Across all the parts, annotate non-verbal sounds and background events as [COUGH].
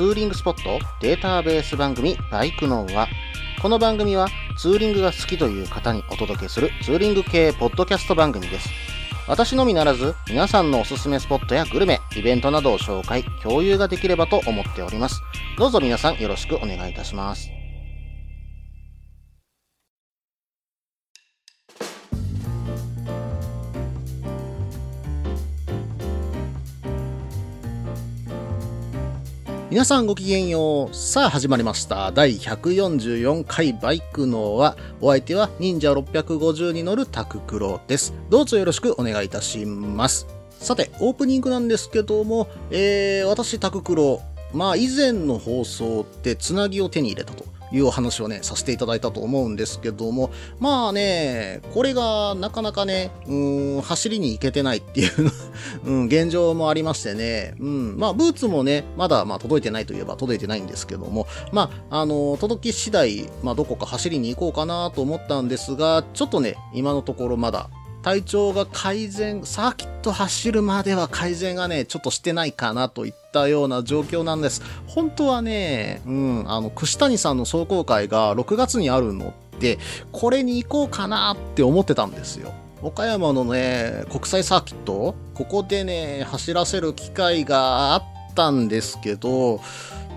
ツーリングスポットデータベース番組バイクノーはこの番組はツーリングが好きという方にお届けするツーリング系ポッドキャスト番組です。私のみならず皆さんのおすすめスポットやグルメ、イベントなどを紹介、共有ができればと思っております。どうぞ皆さんよろしくお願いいたします。皆さんごきげんよう。さあ始まりました。第144回バイクのは、お相手は忍者650に乗るタククロです。どうぞよろしくお願いいたします。さて、オープニングなんですけども、えー、私タククロ、まあ以前の放送ってつなぎを手に入れたと。いうお話をね、させていただいたと思うんですけども、まあね、これがなかなかね、うーん、走りに行けてないっていう、[LAUGHS] うん、現状もありましてね、うん、まあ、ブーツもね、まだ、まあ、届いてないといえば届いてないんですけども、まあ、あの、届き次第、まあ、どこか走りに行こうかなと思ったんですが、ちょっとね、今のところまだ、体調が改善、サーキット走るまでは改善がね、ちょっとしてないかなといったような状況なんです。本当はね、うん、あの、串谷さんの壮行会が6月にあるのって、これに行こうかなって思ってたんですよ。岡山のね、国際サーキットここでね、走らせる機会があったんですけど、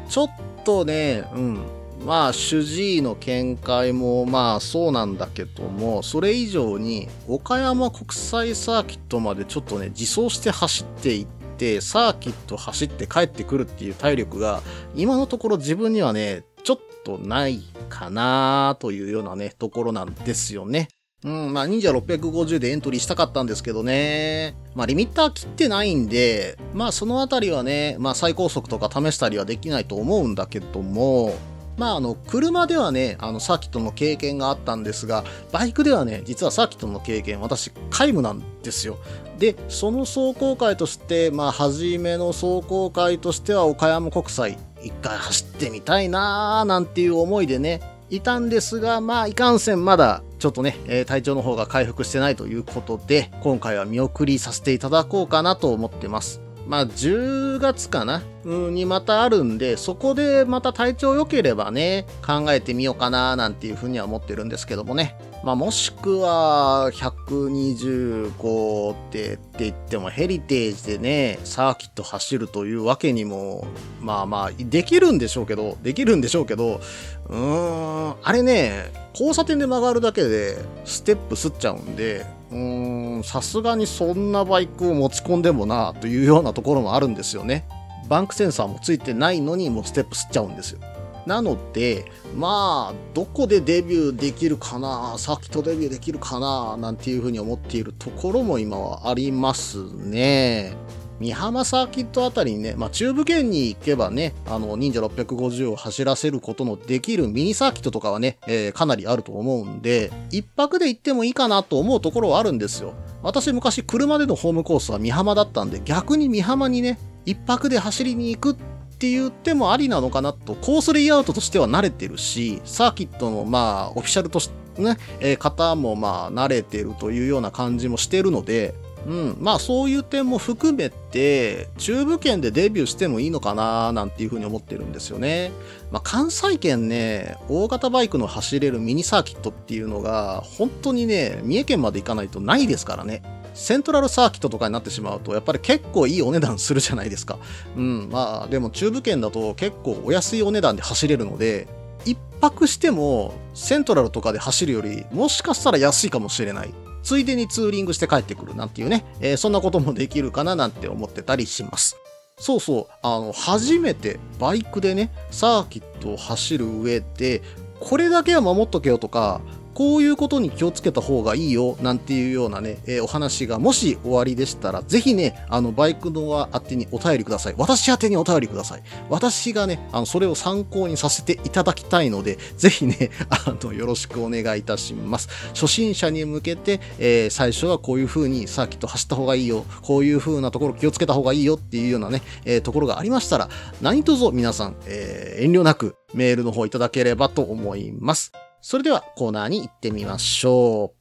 ちょっとね、うん、まあ主治医の見解もまあそうなんだけどもそれ以上に岡山国際サーキットまでちょっとね自走して走っていってサーキット走って帰ってくるっていう体力が今のところ自分にはねちょっとないかなというようなねところなんですよね。うん、まあ、忍者650でエントリーしたかったんですけどね。まあ、リミッター切ってないんで、まあ、そのあたりはね、まあ、最高速とか試したりはできないと思うんだけども、まあ、あの、車ではね、あの、サーキットの経験があったんですが、バイクではね、実はサーキットの経験、私、皆無なんですよ。で、その走行会として、まあ、初めの走行会としては、岡山国際、一回走ってみたいなーなんていう思いでね、いたんですが、まあ、いかんせんまだ、ちょっとね、えー体調の方が回復してないということで、今回は見送りさせていただこうかなと思ってます。まあ、10月かなにまたあるんで、そこでまた体調良ければね、考えてみようかななんていうふうには思ってるんですけどもね。まあ、もしくは、125ってって言っても、ヘリテージでね、サーキット走るというわけにも、まあまあ、できるんでしょうけど、できるんでしょうけど、うーん、あれね、交差点で曲がるだけで、ステップすっちゃうんで、うーん、さすがにそんなバイクを持ち込んでもな、というようなところもあるんですよね。バンクセンサーもついてないのに、もうステップすっちゃうんですよ。なので、まあ、どこでデビューできるかな、サーキットデビューできるかな、なんていうふうに思っているところも今はありますね。美浜サーキットあたりにね、まあ、中部圏に行けばね、あの、忍者650を走らせることのできるミニサーキットとかはね、えーかなりあると思うんで、一泊で行ってもいいかなと思うところはあるんですよ。私昔車でのホームコースは美浜だったんで、逆に美浜にね、一泊で走りに行くって言ってもありなのかなと、コースレイアウトとしては慣れてるし、サーキットのまあ、オフィシャルとしてね、えー方もまあ、慣れてるというような感じもしてるので、うん、まあそういう点も含めて、中部圏でデビューしてもいいのかななんていうふうに思ってるんですよね。まあ関西圏ね、大型バイクの走れるミニサーキットっていうのが、本当にね、三重県まで行かないとないですからね。セントラルサーキットとかになってしまうと、やっぱり結構いいお値段するじゃないですか。うん、まあでも中部圏だと結構お安いお値段で走れるので、一泊してもセントラルとかで走るより、もしかしたら安いかもしれない。ついでにツーリングして帰ってくるなんていうね、えーそんなこともできるかななんて思ってたりします。そうそう、あの、初めてバイクでね、サーキットを走る上で、これだけは守っとけよとか、こういうことに気をつけた方がいいよ、なんていうようなね、えーお話がもし終わりでしたら、ぜひね、あの、バイクのは宛てにお便りください。私宛てにお便りください。私がね、あの、それを参考にさせていただきたいので、ぜひね、[LAUGHS] あの、よろしくお願いいたします。初心者に向けて、えー最初はこういう風にサーキット走った方がいいよ、こういう風なところ気をつけた方がいいよっていうようなね、えーところがありましたら、何卒皆さん、えー遠慮なくメールの方いただければと思います。それではコーナーに行ってみましょう。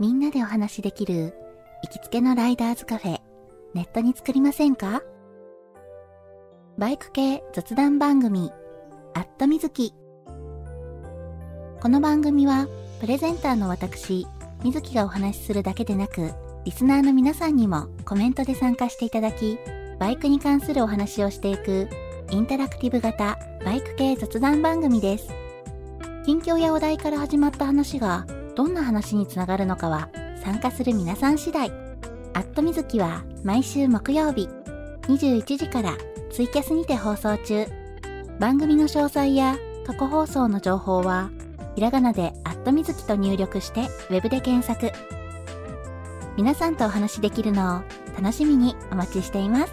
みんなでお話しできる行きつけのライダーズカフェ、ネットに作りませんか？バイク系雑談番組、アットみずき。この番組は、プレゼンターの私、みずきがお話しするだけでなく、リスナーの皆さんにもコメントで参加していただき、バイクに関するお話をしていく、インタラクティブ型バイク系雑談番組です。近況やお題から始まった話が、どんな話につながるのかは、参加する皆さん次第。アットみずきは毎週木曜日21時からツイキャスにて放送中。番組の詳細や過去放送の情報は、ひらがなでアットみずきと入力してウェブで検索。皆さんとお話しできるのを楽しみにお待ちしています。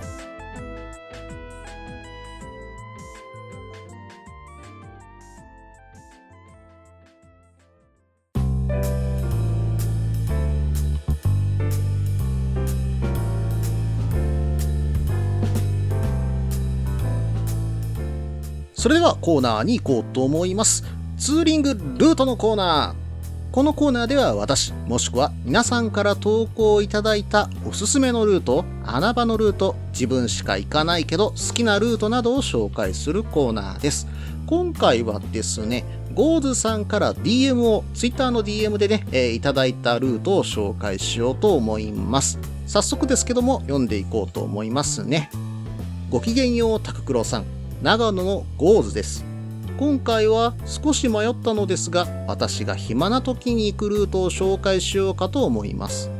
それではコーナーに行こうと思います。ツーリングルートのコーナー。このコーナーでは私、もしくは皆さんから投稿いただいたおすすめのルート、穴場のルート、自分しか行かないけど好きなルートなどを紹介するコーナーです。今回はですね、ゴーズさんから DM を、Twitter の DM でね、えー、いただいたルートを紹介しようと思います。早速ですけども、読んでいこうと思いますね。ごきげんよう、タククロさん。長野のゴーズです。今回は少し迷ったのですが、私が暇な時に行くルートを紹介しようかと思います。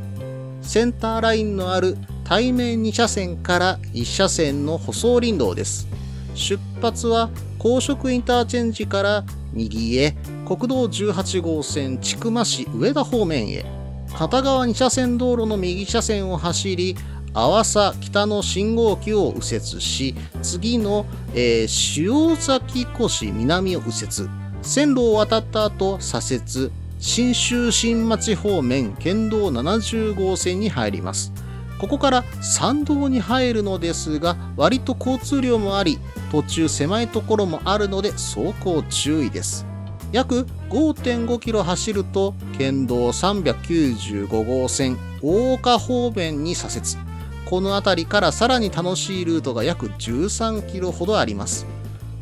センターラインのある対面2車線から1車線の舗装林道です。出発は高速インターチェンジから右へ国道18号線千曲市上田方面へ片側2車線道路の右車線を走り阿波佐北の信号機を右折し、次の、えー、塩崎越南を右折。線路を渡った後、左折。新州新町方面県道70号線に入ります。ここから山道に入るのですが、割と交通量もあり、途中狭いところもあるので走行注意です。約5.5キロ走ると、県道395号線大岡方面に左折。この辺りからさらに楽しいルートが約13キロほどあります。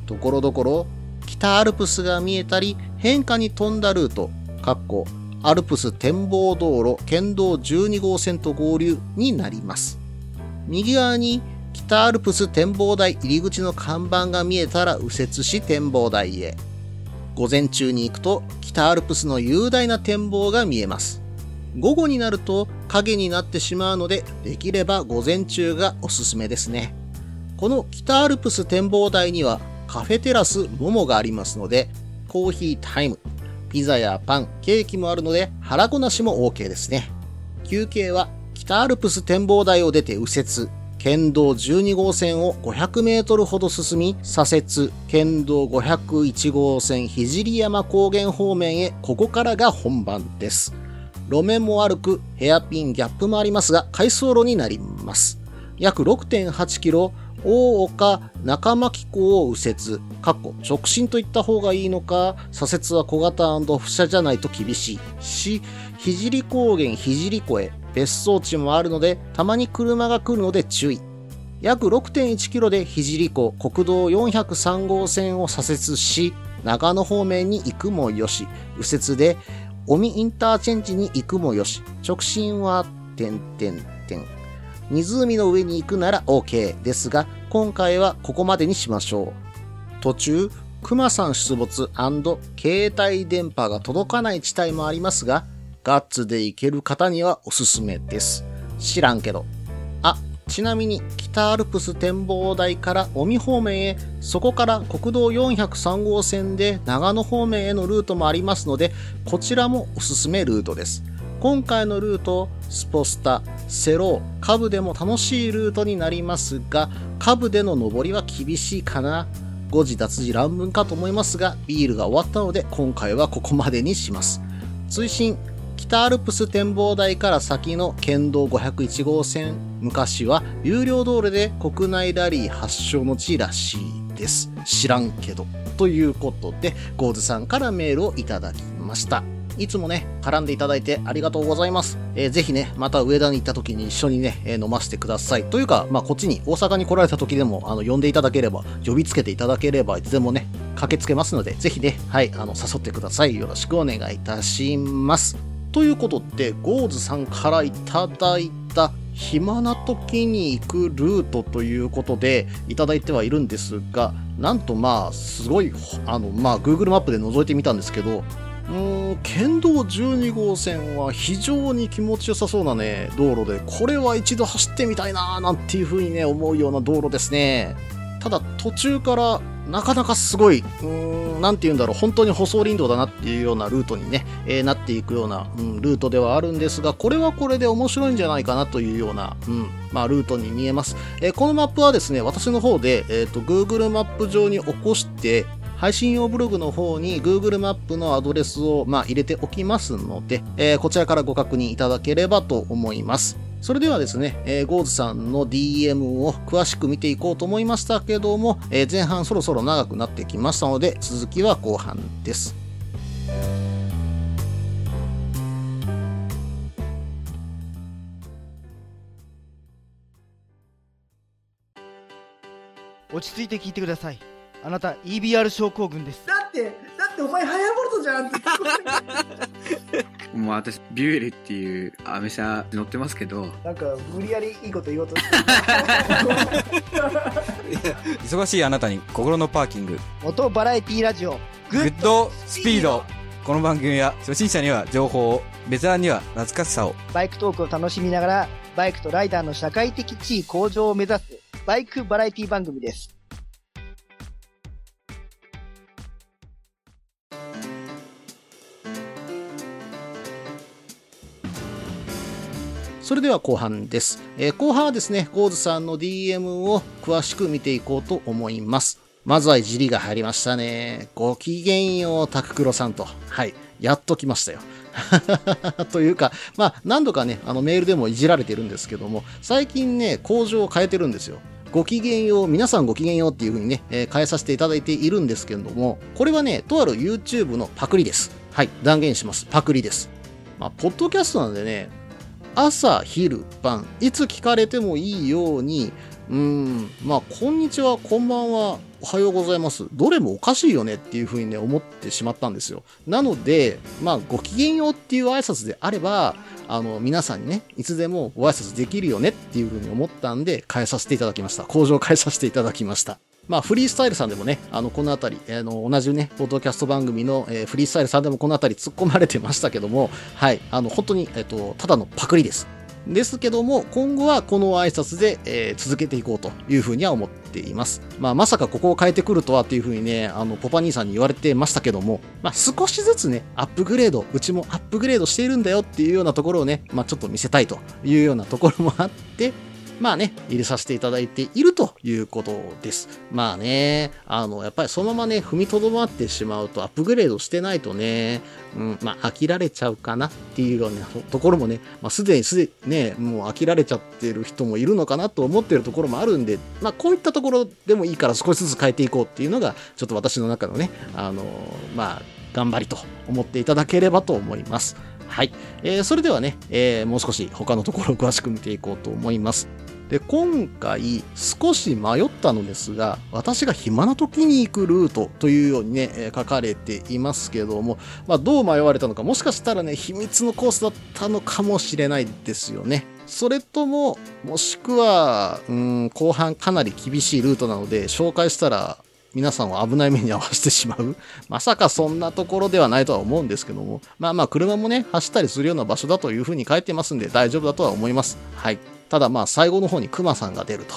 ところどころ北アルプスが見えたり変化に富んだルート、かっこアルプス展望道路県道12号線と合流になります。右側に北アルプス展望台入り口の看板が見えたら右折し展望台へ。午前中に行くと北アルプスの雄大な展望が見えます。午後になると影になってしまうので、できれば午前中がおすすめですね。この北アルプス展望台にはカフェテラスモモがありますので、コーヒータイム、ピザやパン、ケーキもあるので腹ごなしも OK ですね。休憩は北アルプス展望台を出て右折、県道12号線を500メートルほど進み、左折、県道501号線聖山高原方面へ、ここからが本番です。路面も悪く、ヘアピンギャップもありますが、回走路になります。約6.8キロ、大岡中巻港を右折、かっこ直進といった方がいいのか、左折は小型不車じゃないと厳しいし、聖高原聖湖へ別荘地もあるので、たまに車が来るので注意。約6.1キロで聖湖国道403号線を左折し、長野方面に行くもよし、右折で尾身インターチェンジに行くもよし、直進は、点点点。湖の上に行くなら OK ですが、今回はここまでにしましょう。途中、熊さん出没携帯電波が届かない地帯もありますが、ガッツで行ける方にはおすすめです。知らんけど。ちなみに北アルプス展望台から尾身方面へ、そこから国道403号線で長野方面へのルートもありますので、こちらもおすすめルートです。今回のルート、スポスタ、セロー、カブでも楽しいルートになりますが、カブでの登りは厳しいかな。誤字脱字乱文かと思いますが、ビールが終わったので今回はここまでにします。追伸北アルプス展望台から先の県道501号線、昔は有料道路で国内ラリー発祥の地らしいです。知らんけど。ということで、ゴーズさんからメールをいただきました。いつもね、絡んでいただいてありがとうございます。えーぜひね、また上田に行った時に一緒にね、えー飲ませてください。というか、まあ、こっちに大阪に来られた時でも、あの、呼んでいただければ、呼びつけていただければ、いつでもね、駆けつけますので、ぜひね、はい、あの、誘ってください。よろしくお願いいたします。ということで、ゴーズさんからいただいた、暇な時に行くルートということでいただいてはいるんですが、なんとまあ、すごい、あの、まあ、Google マップで覗いてみたんですけど、うーん、県道12号線は非常に気持ちよさそうなね、道路で、これは一度走ってみたいなーなんていう風にね、思うような道路ですね。ただ途中からなかなかすごい、うーん、なんて言うんだろう、本当に舗装林道だなっていうようなルートにね、えーなっていくような、うん、ルートではあるんですが、これはこれで面白いんじゃないかなというような、うん、まあ、ルートに見えます。えーこのマップはですね、私の方で、えっ、と、Google マップ上に起こして、配信用ブログの方に Google マップのアドレスを、まあ、入れておきますので、えーこちらからご確認いただければと思います。それではですね、えーゴーズさんの DM を詳しく見ていこうと思いましたけども、えー前半そろそろ長くなってきましたので、続きは後半です。落ち着いて聞いてくださいあなた EBR 症候群ですだって、だってお前ハヤボルトじゃんって。もう私、ビュエルっていうアメ車乗ってますけど、なんか、無理やりいいこと言おうと [LAUGHS] 忙しいあなたに心のパーキング。元バラエティラジオグ。ッドスピード。この番組は初心者には情報をベテランには懐かしさを。バイクトークを楽しみながらバイクとライダーの社会的地位向上を目指すバイクバラエティ番組ですそれでは後半です。えー後半はですね、ゴーズさんの DM を詳しく見ていこうと思います。まずはいじりが入りましたね。ごきげんよう、タククロさんと。はい。やっと来ましたよ。[LAUGHS] というか、まあ、何度かね、あのメールでもいじられてるんですけども、最近ね、工場を変えてるんですよ。ごきげんよう、皆さんごきげんようっていう風にね、えー変えさせていただいているんですけれども、これはね、とある YouTube のパクリです。はい、断言します。パクリです。まあ、ポッドキャストなんでね、朝、昼、晩、いつ聞かれてもいいように、うん、まあ、こんにちは、こんばんは、おはようございます。どれもおかしいよねっていうふうにね、思ってしまったんですよ。なので、まあ、ごきげんようっていう挨拶であれば、あの、皆さんにね、いつでもご挨拶できるよねっていうふうに思ったんで、変えさせていただきました。工場変えさせていただきました。まあ、フリースタイルさんでもね、あの、このあたり、あの、同じね、ポッドキャスト番組の、えーフリースタイルさんでもこのあたり突っ込まれてましたけども、はい、あの、本当に、えっと、ただのパクリです。ですけども、今後はこの挨拶で、えー続けていこうというふうには思っています。まあ、まさかここを変えてくるとはっていうふうにね、あの、ポパ兄さんに言われてましたけども、まあ、少しずつね、アップグレード、うちもアップグレードしているんだよっていうようなところをね、まあ、ちょっと見せたいというようなところもあって、まあね、入れさせていただいているということです。まあね、あの、やっぱりそのままね、踏みとどまってしまうと、アップグレードしてないとね、うん、まあ、飽きられちゃうかなっていうようなところもね、まあ、すでにすでにね、もう飽きられちゃってる人もいるのかなと思ってるところもあるんで、まあ、こういったところでもいいから少しずつ変えていこうっていうのが、ちょっと私の中のね、あの、まあ、頑張りと思っていただければと思います。はい。えーそれではね、えーもう少し他のところを詳しく見ていこうと思います。で、今回少し迷ったのですが、私が暇な時に行くルートというようにね、え書かれていますけども、まあどう迷われたのか、もしかしたらね、秘密のコースだったのかもしれないですよね。それとも、もしくは、うん、後半かなり厳しいルートなので、紹介したら、皆さんを危ない目に遭わせてしまう。[LAUGHS] まさかそんなところではないとは思うんですけども、まあまあ車もね、走ったりするような場所だというふうに書いてますんで大丈夫だとは思います。はい。ただまあ最後の方にクマさんが出ると。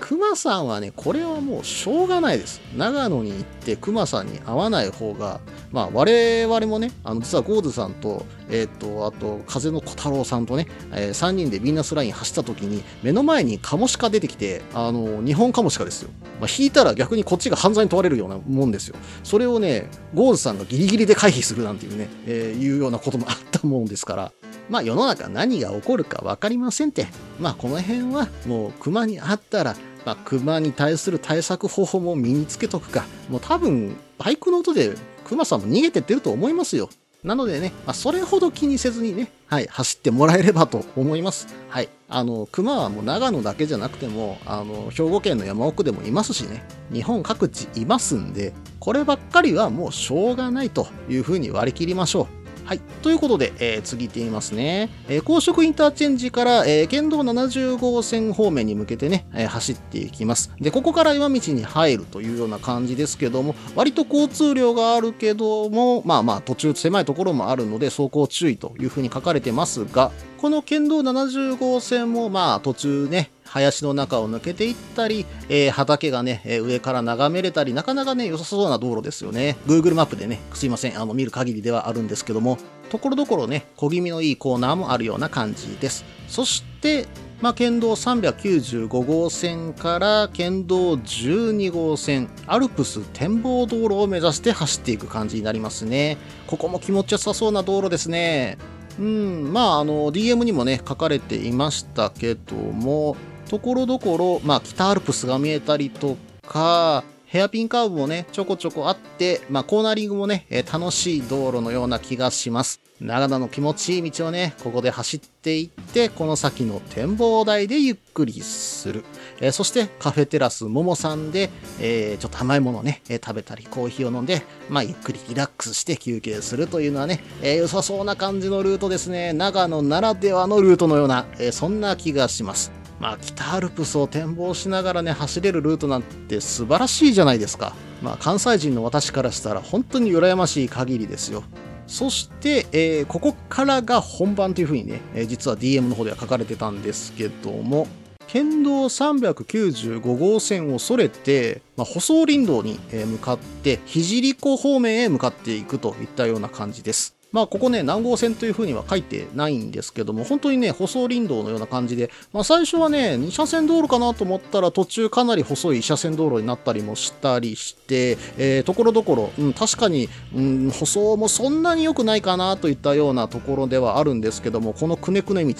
クマさんはね、これはもうしょうがないです。長野に行ってクマさんに会わない方が、まあ我々もね、あの実はゴーズさんと、えっ、と、あと風の小太郎さんとね、え3人でビーナスライン走った時に目の前にカモシカ出てきて、あの、日本カモシカですよ。まあ、引いたら逆にこっちが犯罪に問われるようなもんですよ。それをね、ゴーズさんがギリギリで回避するなんていうね、えーいうようなこともあったもんですから、まあ世の中何が起こるか分かりませんって。まあこの辺はもう熊に会ったら、まあ熊に対する対策方法も身につけとくか。もう多分バイクの音で熊さんも逃げてってると思いますよ。なのでね、まあ、それほど気にせずにね、はい、走ってもらえればと思います。はい。あの、熊はもう長野だけじゃなくても、あの、兵庫県の山奥でもいますしね、日本各地いますんで、こればっかりはもうしょうがないというふうに割り切りましょう。はい。ということで、えー、次行ってみますね。えー、高速インターチェンジから、えー、県道70号線方面に向けてね、えー走っていきます。で、ここから岩道に入るというような感じですけども、割と交通量があるけども、まあまあ途中狭いところもあるので、走行注意というふうに書かれてますが、この県道70号線もまあ途中ね、林の中を抜けていったり、えー畑がね、え上から眺めれたり、なかなかね、良さそうな道路ですよね。Google マップでね、すいません、あの、見る限りではあるんですけども、ところどころね、小気味のいいコーナーもあるような感じです。そして、まあ、県道395号線から県道12号線、アルプス展望道路を目指して走っていく感じになりますね。ここも気持ちよさそうな道路ですね。うん、まあ、あの、DM にもね、書かれていましたけども、ところどころ、まあ、北アルプスが見えたりとか、ヘアピンカーブもね、ちょこちょこあって、まあ、コーナリングもね、えー楽しい道路のような気がします。長野の気持ちいい道をね、ここで走っていって、この先の展望台でゆっくりする。えーそして、カフェテラスももさんで、えーちょっと甘いものをね、えー食べたり、コーヒーを飲んで、まあ、ゆっくりリラックスして休憩するというのはね、えー良さそうな感じのルートですね。長野ならではのルートのような、えーそんな気がします。まあ、北アルプスを展望しながらね、走れるルートなんて素晴らしいじゃないですか。まあ、関西人の私からしたら本当に羨ましい限りですよ。そして、えーここからが本番というふうにね、えー実は DM の方では書かれてたんですけども、県道395号線をそれて、まあ、舗装林道に向かって、聖湖方面へ向かっていくといったような感じです。まあ、ここね、南号線という風には書いてないんですけども、本当にね、舗装林道のような感じで、まあ、最初はね、2車線道路かなと思ったら、途中かなり細い1車線道路になったりもしたりして、えーところどころ、うん、確かに、うん、舗装もそんなに良くないかなといったようなところではあるんですけども、このくねくね道、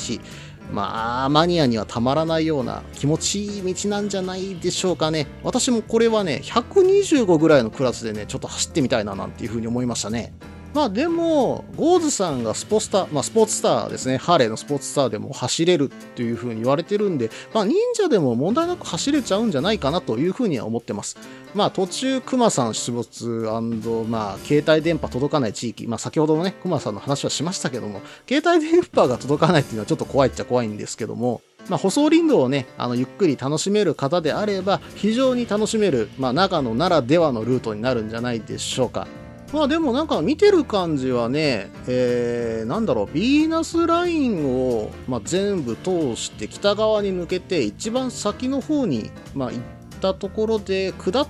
まあ、マニアにはたまらないような気持ちいい道なんじゃないでしょうかね。私もこれはね、125ぐらいのクラスでね、ちょっと走ってみたいななんていうふうに思いましたね。まあでも、ゴーズさんがスポスター、まあスポーツスターですね、ハーレーのスポーツスターでも走れるっていう風に言われてるんで、まあ忍者でも問題なく走れちゃうんじゃないかなという風には思ってます。まあ途中、クマさん出没まあ携帯電波届かない地域、まあ先ほどのね、クマさんの話はしましたけども、携帯電波が届かないっていうのはちょっと怖いっちゃ怖いんですけども、まあ、舗装林道をね、あの、ゆっくり楽しめる方であれば、非常に楽しめる、まあ、長野ならではのルートになるんじゃないでしょうか。まあでもなんか見てる感じはね、えー、なんだろう、ヴィーナスラインを、まあ、全部通して北側に抜けて、一番先の方に、まあ、行ったところで、下っ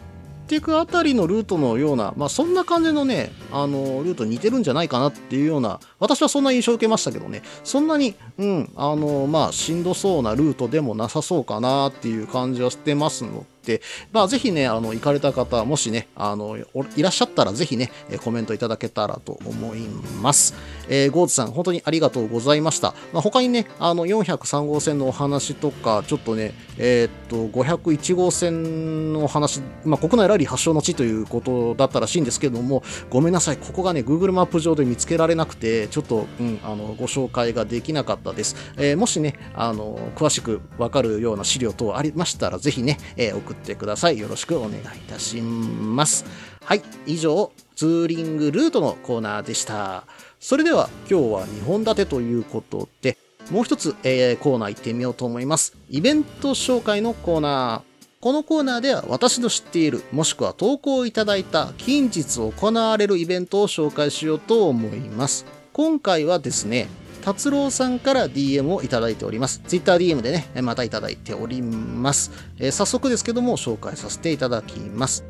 ていくあたりのルートのような、まあそんな感じのね、あの、ルートに似てるんじゃないかなっていうような、私はそんな印象を受けましたけどね、そんなに、うん、あの、まあしんどそうなルートでもなさそうかなっていう感じはしてますの。で、まあぜひね、あの、行かれた方、もしね、あの、いらっしゃったらぜひね、コメントいただけたらと思います。えーゴーズさん、本当にありがとうございました。まあ、他にね、あの、403号線のお話とか、ちょっとね、えーっと、501号線のお話、まあ、国内ラリー発祥の地ということだったらしいんですけども、ごめんなさい、ここがね、Google マップ上で見つけられなくて、ちょっと、うん、あの、ご紹介ができなかったです。えーもしね、あの、詳しくわかるような資料等ありましたら、ぜひね、えー送ってください。よろしくお願いいたします。はい、以上、ツーリングルートのコーナーでした。それでは、今日は2本立てということで、もう一つ、えーコーナー行ってみようと思います。イベント紹介のコーナー。このコーナーでは私の知っている、もしくは投稿いただいた近日行われるイベントを紹介しようと思います。今回はですね、達郎さんから DM をいただいております。TwitterDM でね、またいただいております。えー早速ですけども、紹介させていただきます。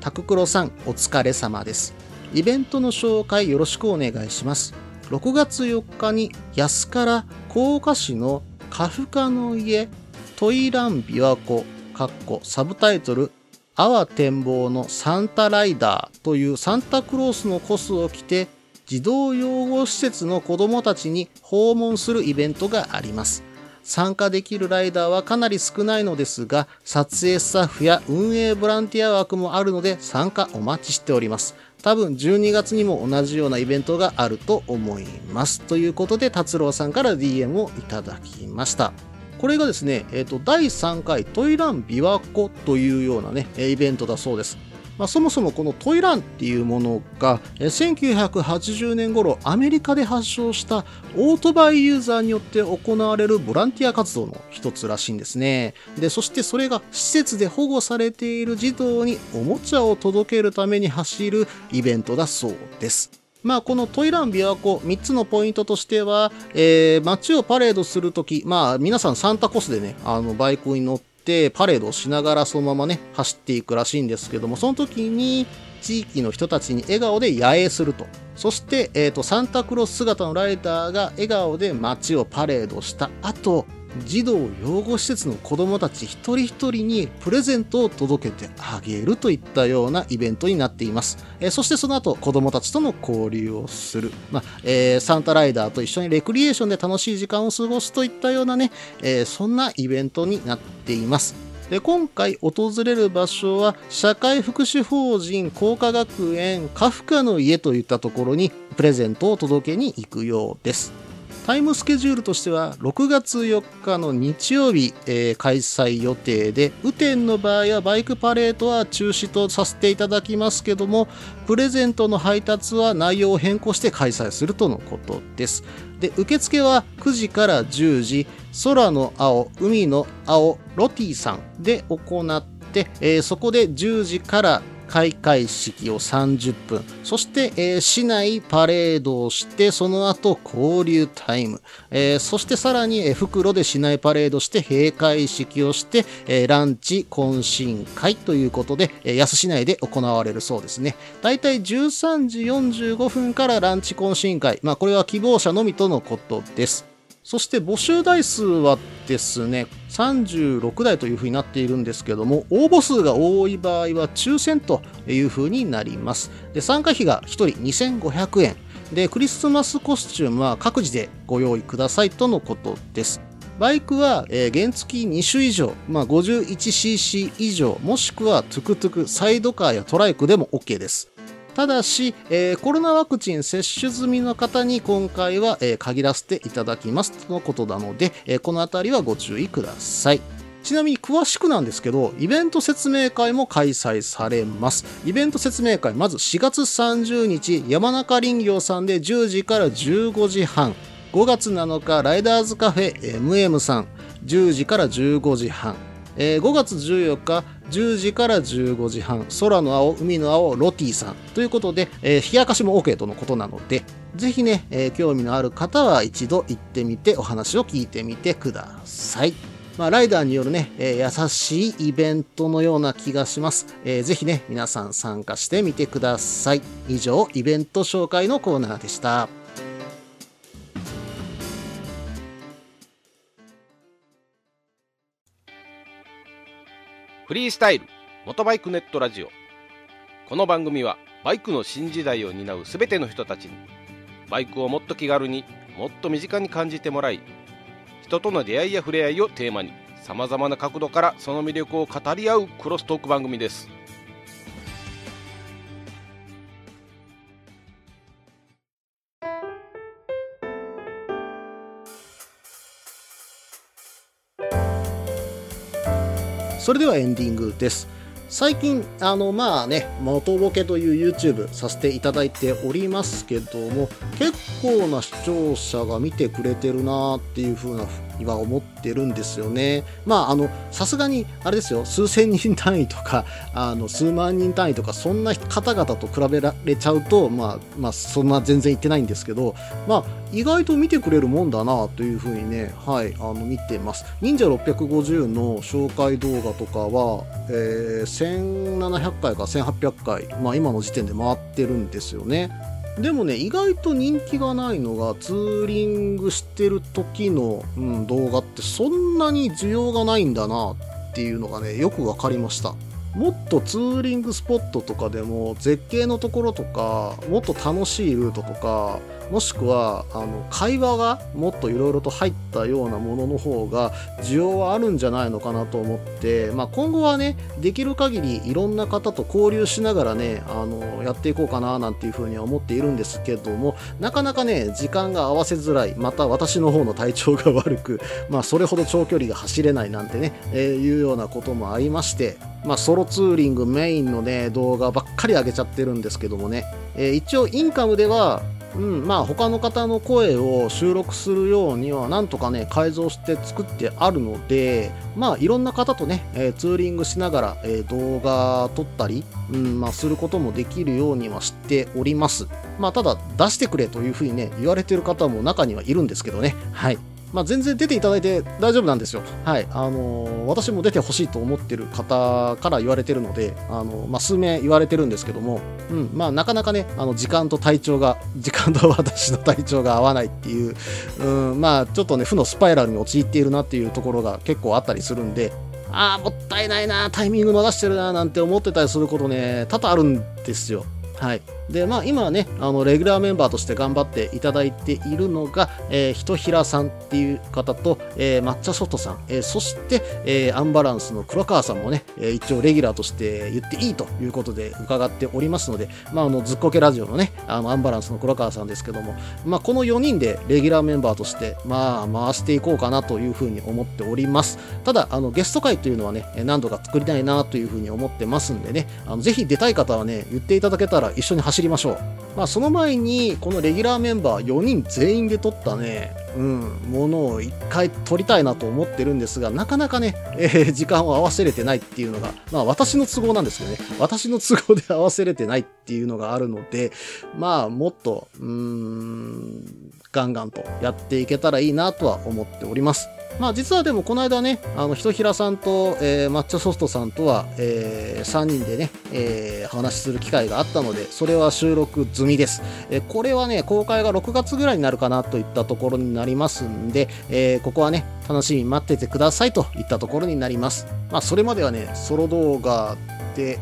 タククロさん、お疲れ様です。イベントの紹介よろしくお願いします。6月4日に安から福岡市のカフカの家トイラン琵琶湖かっこサブタイトル阿波展望のサンタライダーというサンタクロースのコスを着て児童養護施設の子供たちに訪問するイベントがあります。参加できるライダーはかなり少ないのですが、撮影スタッフや運営ボランティア枠もあるので参加お待ちしております。多分12月にも同じようなイベントがあると思います。ということで、達郎さんから DM をいただきました。これがですね、えっ、と、第3回トイラン琵琶湖というようなね、イベントだそうです。まあ、そもそもこのトイランっていうものが、1980年頃アメリカで発祥したオートバイユーザーによって行われるボランティア活動の一つらしいんですね。で、そしてそれが施設で保護されている児童におもちゃを届けるために走るイベントだそうです。まあ、このトイラン琵琶湖3つのポイントとしては、えー街をパレードするとき、まあ、皆さんサンタコスでね、あの、バイクに乗ってパレードをしながらそのままね、走っていくらしいんですけども、その時に地域の人たちに笑顔で野営すると。そして、えっ、と、サンタクロース姿のライダーが笑顔で街をパレードした後、児童養護施設の子供たち一人一人にプレゼントを届けてあげるといったようなイベントになっています。えそしてその後子供たちとの交流をする。まあえーサンタライダーと一緒にレクリエーションで楽しい時間を過ごすといったようなね、えーそんなイベントになっています。で今回訪れる場所は社会福祉法人工科学園カフカの家といったところにプレゼントを届けに行くようです。タイムスケジュールとしては6月4日の日曜日、えー開催予定で雨天の場合はバイクパレードは中止とさせていただきますけどもプレゼントの配達は内容を変更して開催するとのことです。で受付は9時から10時空の青海の青ロティさんで行って、えーそこで10時から開会式を30分。そして、えー市内パレードをしてその後交流タイム、えーそしてさらに、えー袋で市内パレードして閉会式をして、えーランチ懇親会ということで、えー安市内で行われるそうですね。だいたい13時45分からランチ懇親会。まあこれは希望者のみとのことです。そして募集台数はですね、36台というふうになっているんですけども、応募数が多い場合は抽選というふうになります。で、参加費が1人2500円。で、クリスマスコスチュームは各自でご用意くださいとのことです。バイクは、えー原付2種以上、まあ、51cc 以上、もしくはトゥクトゥク、サイドカーやトライクでも OK です。ただし、えーコロナワクチン接種済みの方に今回は、えー限らせていただきますとのことなので、えーこのあたりはご注意ください。ちなみに詳しくなんですけど、イベント説明会も開催されます。イベント説明会、まず4月30日、山中林業さんで10時から15時半。5月7日、ライダーズカフェ MM さん、10時から15時半。えー5月14日10時から15時半空の青海の青ロティさんということで、えー冷やかしも OK とのことなのでぜひね、えー興味のある方は一度行ってみてお話を聞いてみてください。まあ、ライダーによるね、えー優しいイベントのような気がします。えーぜひね、皆さん参加してみてください。以上、イベント紹介のコーナーでした。フリースタイル元バイクネットラジオ。この番組はバイクの新時代を担う全ての人たちにバイクをもっと気軽にもっと身近に感じてもらい人との出会いや触れ合いをテーマにさまざまな角度からその魅力を語り合うクロストーク番組です。それではエンディングです。最近、あの、まあね、元ボケという YouTube させていただいておりますけども、結構な視聴者が見てくれてるなっていう風なは思ってるんですよね。まあ、あの、さすがに、あれですよ、数千人単位とか、[LAUGHS] あの、数万人単位とか、そんな方々と比べられちゃうと、まあ、まあ、そんな全然言ってないんですけど、まあ、意外と見てくれるもんだなというふうにね、はい、あの見てます。忍者650の紹介動画とかは、えー1700回か1800回、まあ、今の時点で回ってるんですよね。でもね、意外と人気がないのが、ツーリングしてる時の、うん、動画ってそんなに需要がないんだなっていうのがね、よく分かりました。もっとツーリングスポットとかでも絶景のところとかもっと楽しいルートとかもしくはあの会話がもっといろいろと入ったようなものの方が需要はあるんじゃないのかなと思って、まあ、今後はねできる限りいろんな方と交流しながらねあのやっていこうかななんていうふうには思っているんですけどもなかなかね時間が合わせづらいまた私の方の体調が悪く、[LAUGHS] まあ、それほど長距離が走れないなんてね、えーいうようなこともありまして、まあ、ソロツーリングメインのね動画ばっかり上げちゃってるんですけどもね、えー一応インカムではうん、まあ他の方の声を収録するようにはなんとかね改造して作ってあるのでまあいろんな方とね、えーツーリングしながら、えー動画撮ったり、うんまあ、することもできるようにはしております。まあただ出してくれというふうにね言われてる方も中にはいるんですけどね。はい。まあ、全然出ていただいて大丈夫なんですよ。はい。あの私も出てほしいと思ってる方から言われてるので、あのまあ、数名言われてるんですけども、うん、まあ、なかなかね、あの、時間と体調が、[LAUGHS] 時間と私の体調が合わないっていう、うん、まあ、ちょっとね、負のスパイラルに陥っているなっていうところが結構あったりするんで、ああ、もったいないな、タイミング逃してるな、なんて思ってたりすることね、多々あるんですよ。はい。で、まあ今はね、あの、レギュラーメンバーとして頑張っていただいているのが、えー、ひとひらさんっていう方と、えー、抹茶ソトさん、えーそして、えーアンバランスの黒川さんもね、えー一応レギュラーとして言っていいということで伺っておりますので、まああの、ずっこけラジオのね、あの、アンバランスの黒川さんですけども、まあこの4人でレギュラーメンバーとして、まあ回していこうかなというふうに思っております。ただ、あの、ゲスト会というのはね、何度か作りたいなというふうに思ってますんでね、あのぜひ出たい方はね、言っていただけたら一緒に走りましょう。まあ、その前に、このレギュラーメンバー4人全員で撮ったね、うん、ものを一回撮りたいなと思ってるんですが、なかなかね、えー時間を合わせれてないっていうのが、まあ私の都合なんですけどね、私の都合で合わせれてないっていうのがあるので、まあもっと、うーん、ガンガンとやっていけたらいいなとは思っております。まあ実はでもこの間ね、あの、ひとひらさんと、えー抹茶ソフトさんとは、え3人でね、えー話しする機会があったので、それは収録済みです。えーこれはね、公開が6月ぐらいになるかなといったところになりますんで、えーここはね、楽しみに待っててくださいといったところになります。まあそれまではね、ソロ動画で、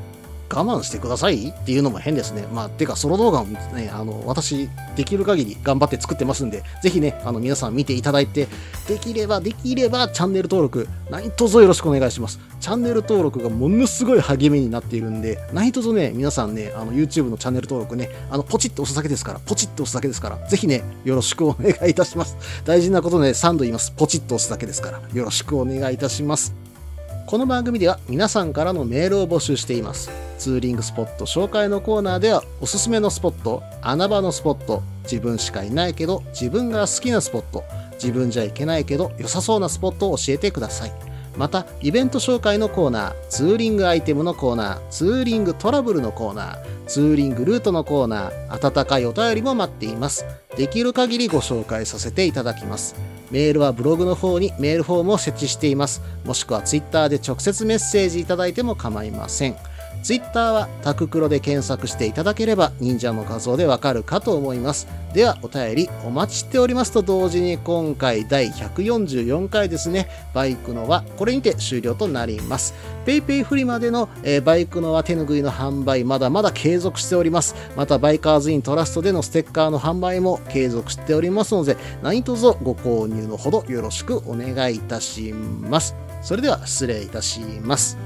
我慢してくださいっていうのも変ですね。まあ、てか、ソロ動画もね、あの、私、できる限り頑張って作ってますんで、ぜひね、あの、皆さん見ていただいて、できれば、できれば、チャンネル登録、何卒よろしくお願いします。チャンネル登録がものすごい励みになっているんで、何卒ね、皆さんね、あの、YouTube のチャンネル登録ね、あの、ポチッと押すだけですから、ポチッと押すだけですから、ぜひね、よろしくお願いいたします。大事なことね、3度言います。ポチッと押すだけですから、よろしくお願いいたします。この番組では皆さんからのメールを募集しています。ツーリングスポット紹介のコーナーではおすすめのスポット、穴場のスポット、自分しかいないけど自分が好きなスポット、自分じゃいけないけど良さそうなスポットを教えてください。また、イベント紹介のコーナー、ツーリングアイテムのコーナー、ツーリングトラブルのコーナー、ツーリングルートのコーナー、温かいお便りも待っています。できる限りご紹介させていただきます。メールはブログの方にメールフォームを設置しています。もしくはツイッターで直接メッセージいただいても構いません。ツイッターはタククロで検索していただければ忍者の画像でわかるかと思います。ではお便りお待ちしておりますと同時に今回第144回ですね、バイクのはこれにて終了となります。ペイペイフリマでの、えーバイクのは手ぬぐいの販売まだまだ継続しております。またバイカーズイントラストでのステッカーの販売も継続しておりますので何卒ご購入のほどよろしくお願いいたします。それでは失礼いたします。